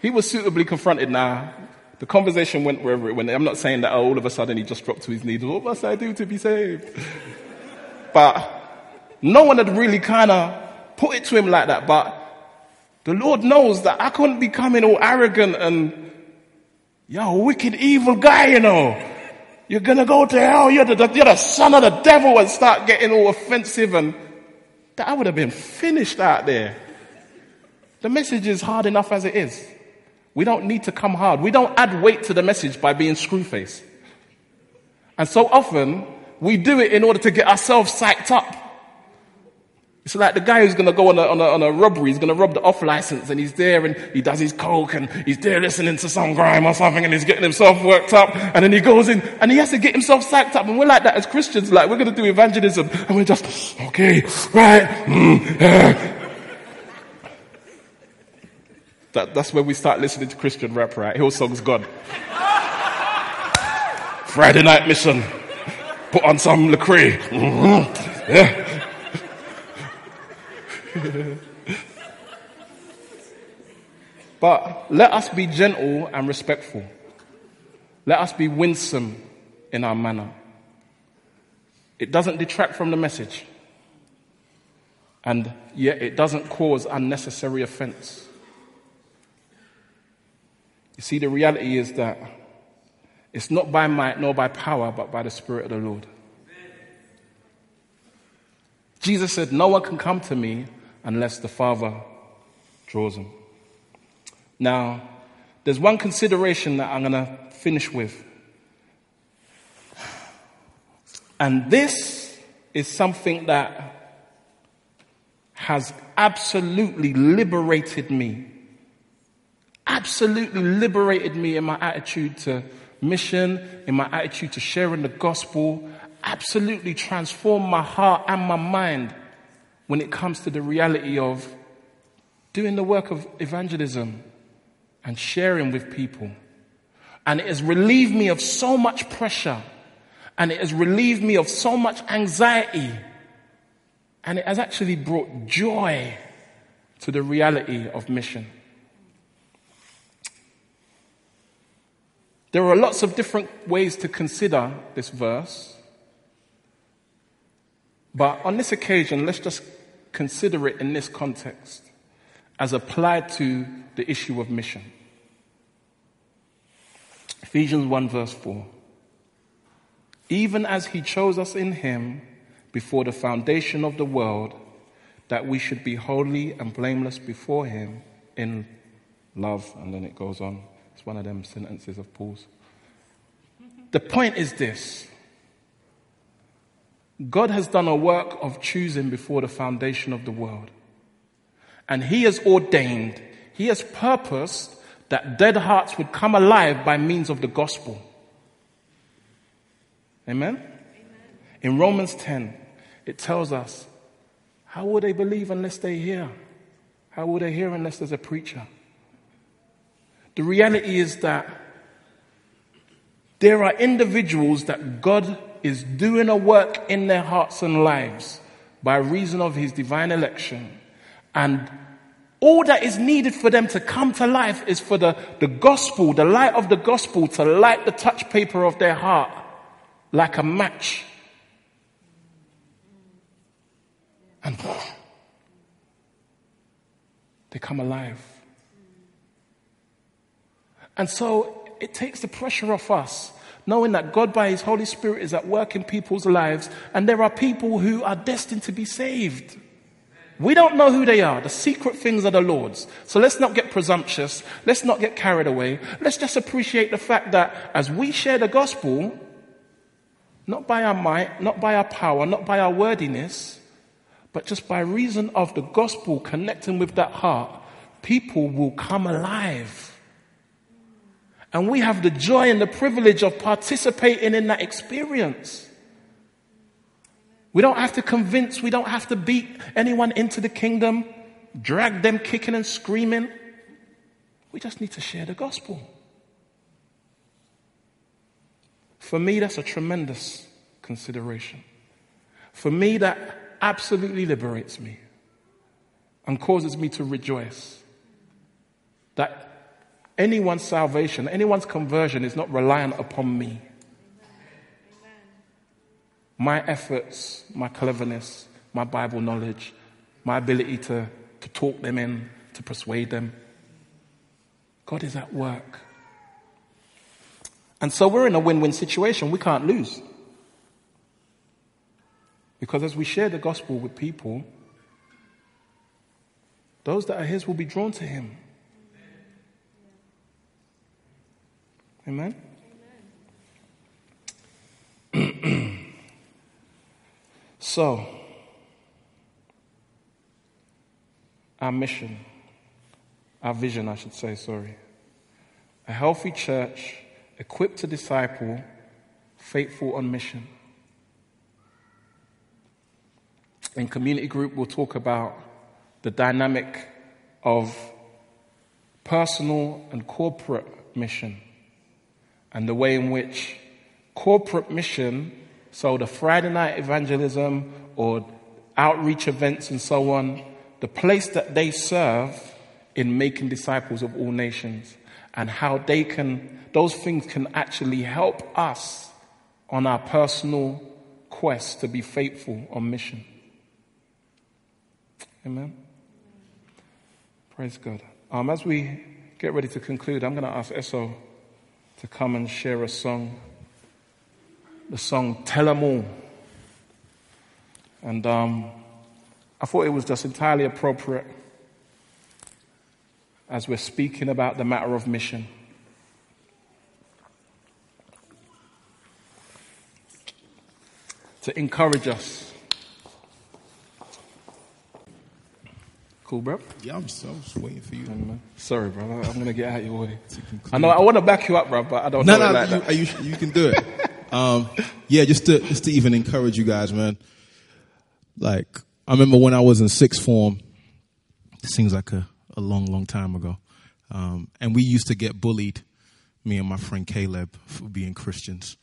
He was suitably confronted now. The conversation went wherever it went. I'm not saying that all of a sudden he just dropped to his knees. What must I do to be saved? But no one had really kind of put it to him like that, but the Lord knows that I couldn't be coming all arrogant and, a wicked, evil guy, you know. You're gonna go to hell. You're the, you're the son of the devil and start getting all offensive and that I would have been finished out there. The message is hard enough as it is. We don't need to come hard. We don't add weight to the message by being screwface. And so often we do it in order to get ourselves psyched up. It's like the guy who's going to go on a, on, a, on a robbery, he's going to rob the off license and he's there and he does his coke and he's there listening to some grime or something and he's getting himself worked up and then he goes in and he has to get himself psyched up and we're like that as Christians, like we're going to do evangelism and we're just, okay, right, mm. That, that's when we start listening to Christian rap, right? Hillsong's gone. Friday night mission. Put on some Lecrae. Mm-hmm. Yeah. but let us be gentle and respectful. Let us be winsome in our manner. It doesn't detract from the message. And yet it doesn't cause unnecessary offense. You see, the reality is that it's not by might nor by power, but by the Spirit of the Lord. Jesus said, No one can come to me unless the Father draws them. Now, there's one consideration that I'm going to finish with. And this is something that has absolutely liberated me. Absolutely liberated me in my attitude to mission, in my attitude to sharing the gospel. Absolutely transformed my heart and my mind when it comes to the reality of doing the work of evangelism and sharing with people. And it has relieved me of so much pressure and it has relieved me of so much anxiety. And it has actually brought joy to the reality of mission. There are lots of different ways to consider this verse. But on this occasion, let's just consider it in this context as applied to the issue of mission. Ephesians 1 verse 4 even as he chose us in him before the foundation of the world, that we should be holy and blameless before him in love. And then it goes on. It's one of them sentences of Paul's. The point is this God has done a work of choosing before the foundation of the world. And he has ordained, he has purposed that dead hearts would come alive by means of the gospel. Amen? Amen? In Romans 10, it tells us how will they believe unless they hear? How will they hear unless there's a preacher? The reality is that there are individuals that God is doing a work in their hearts and lives by reason of his divine election. And all that is needed for them to come to life is for the, the gospel, the light of the gospel to light the touch paper of their heart like a match. And they come alive. And so it takes the pressure off us, knowing that God, by His Holy Spirit, is at work in people's lives, and there are people who are destined to be saved. We don't know who they are. The secret things are the Lord's. So let's not get presumptuous. Let's not get carried away. Let's just appreciate the fact that as we share the gospel, not by our might, not by our power, not by our wordiness, but just by reason of the gospel connecting with that heart, people will come alive. And we have the joy and the privilege of participating in that experience. We don't have to convince, we don't have to beat anyone into the kingdom, drag them kicking and screaming. We just need to share the gospel. For me, that's a tremendous consideration. For me, that absolutely liberates me and causes me to rejoice that anyone's salvation, anyone's conversion is not reliant upon me. My efforts, my cleverness, my Bible knowledge, my ability to, to talk them in, to persuade them. God is at work. And so we're in a win-win situation. We can't lose. Because as we share the gospel with people, those that are his will be drawn to him. Amen? Amen. so, our mission, our vision, I should say, sorry. A healthy church equipped to disciple, faithful on mission. In community group, we'll talk about the dynamic of personal and corporate mission, and the way in which corporate mission, so the Friday night evangelism or outreach events and so on, the place that they serve in making disciples of all nations, and how they can, those things can actually help us on our personal quest to be faithful on mission. Amen. Praise God. Um, as we get ready to conclude, I'm going to ask Esso to come and share a song. The song Tell 'em All. And um, I thought it was just entirely appropriate as we're speaking about the matter of mission. To encourage us Cool, bro. Yeah, I'm just, waiting for you. Sorry, bro. I'm gonna get out of your way. I know I want to back you up, bro, but I don't No, know no, like you, that. you, you can do it. um, yeah, just to just to even encourage you guys, man. Like I remember when I was in sixth form. It seems like a, a long, long time ago, um, and we used to get bullied, me and my friend Caleb, for being Christians.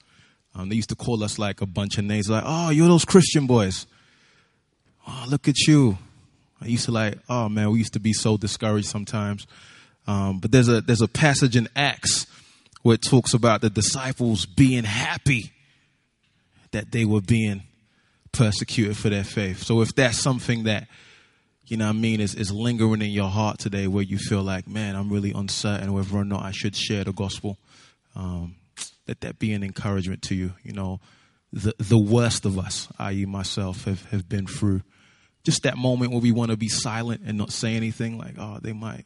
Um, they used to call us like a bunch of names, like, "Oh, you're those Christian boys." Oh, look at you. I used to like, oh man, we used to be so discouraged sometimes. Um, but there's a there's a passage in Acts where it talks about the disciples being happy that they were being persecuted for their faith. So if that's something that you know I mean is, is lingering in your heart today where you feel like, man, I'm really uncertain whether or not I should share the gospel, um, let that be an encouragement to you. You know, the the worst of us, i.e. myself, have, have been through just that moment where we want to be silent and not say anything like oh they might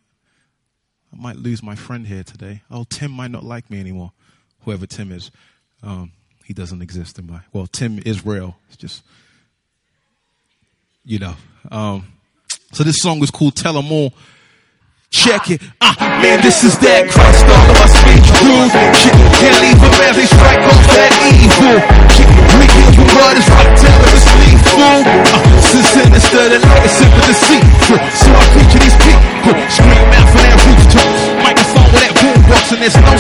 i might lose my friend here today oh tim might not like me anymore whoever tim is um, he doesn't exist in my well tim is real it's just you know um, so this song is called tell 'em all Check it. Ah, man, this is that Christ all of us true. Can't leave a man, they strike off that evil. Wicked, your blood is right, tell them it's lethal. Uh, sin sinister, the light is simple deceitful. So I to these people, scream out from that rooftop. Microphone with that boombox, and there's no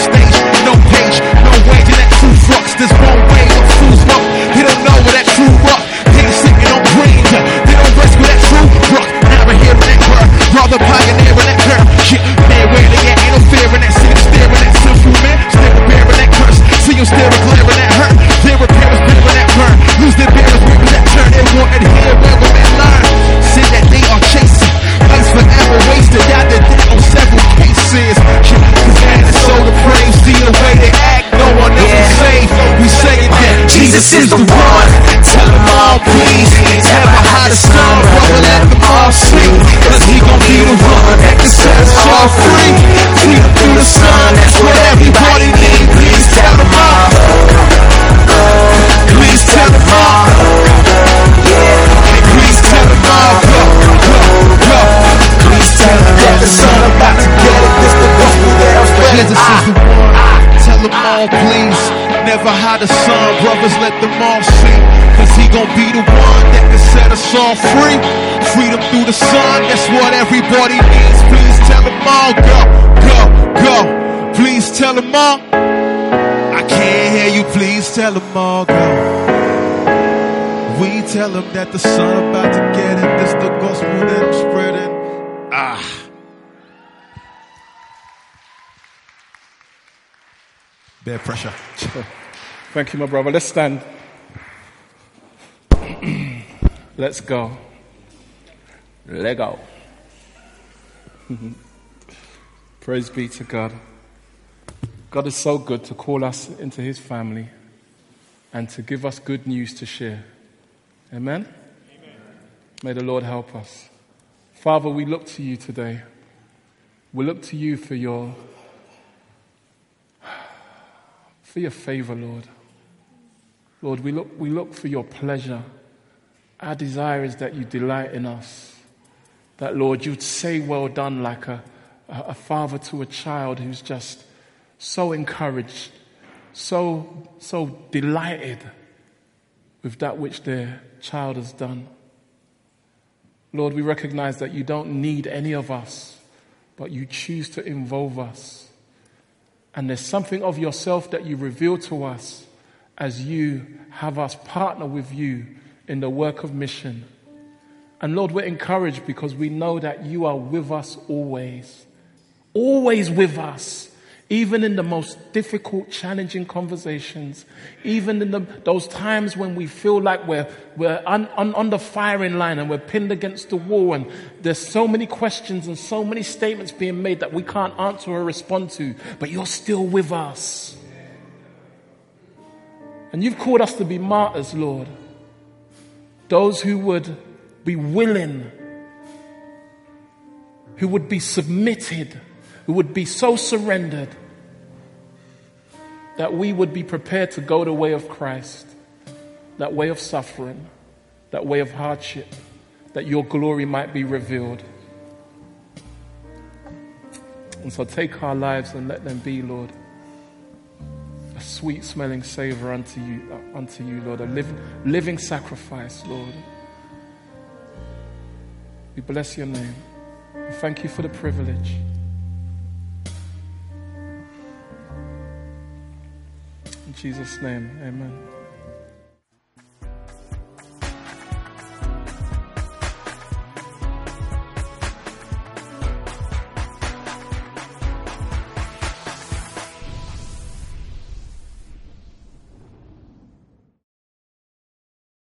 that the sun about to get it. This the gospel that I'm spreading. Ah. Bear pressure. Thank you, my brother. Let's stand. Let's go. Let go. Praise be to God. God is so good to call us into his family and to give us good news to share. Amen? Amen? May the Lord help us. Father, we look to you today. We look to you for your for your favor, Lord. Lord, we look, we look for your pleasure. Our desire is that you delight in us. That, Lord, you'd say, Well done, like a, a father to a child who's just so encouraged, so, so delighted with that which their child has done. Lord, we recognize that you don't need any of us, but you choose to involve us. And there's something of yourself that you reveal to us as you have us partner with you in the work of mission. And Lord, we're encouraged because we know that you are with us always. Always with us even in the most difficult, challenging conversations, even in the, those times when we feel like we're, we're on, on, on the firing line and we're pinned against the wall and there's so many questions and so many statements being made that we can't answer or respond to, but you're still with us. And you've called us to be martyrs, Lord. Those who would be willing, who would be submitted, who would be so surrendered that we would be prepared to go the way of Christ, that way of suffering, that way of hardship, that your glory might be revealed. And so take our lives and let them be, Lord, a sweet smelling savor unto you, unto you, Lord, a living sacrifice, Lord. We bless your name. We thank you for the privilege. Jesus' name, amen.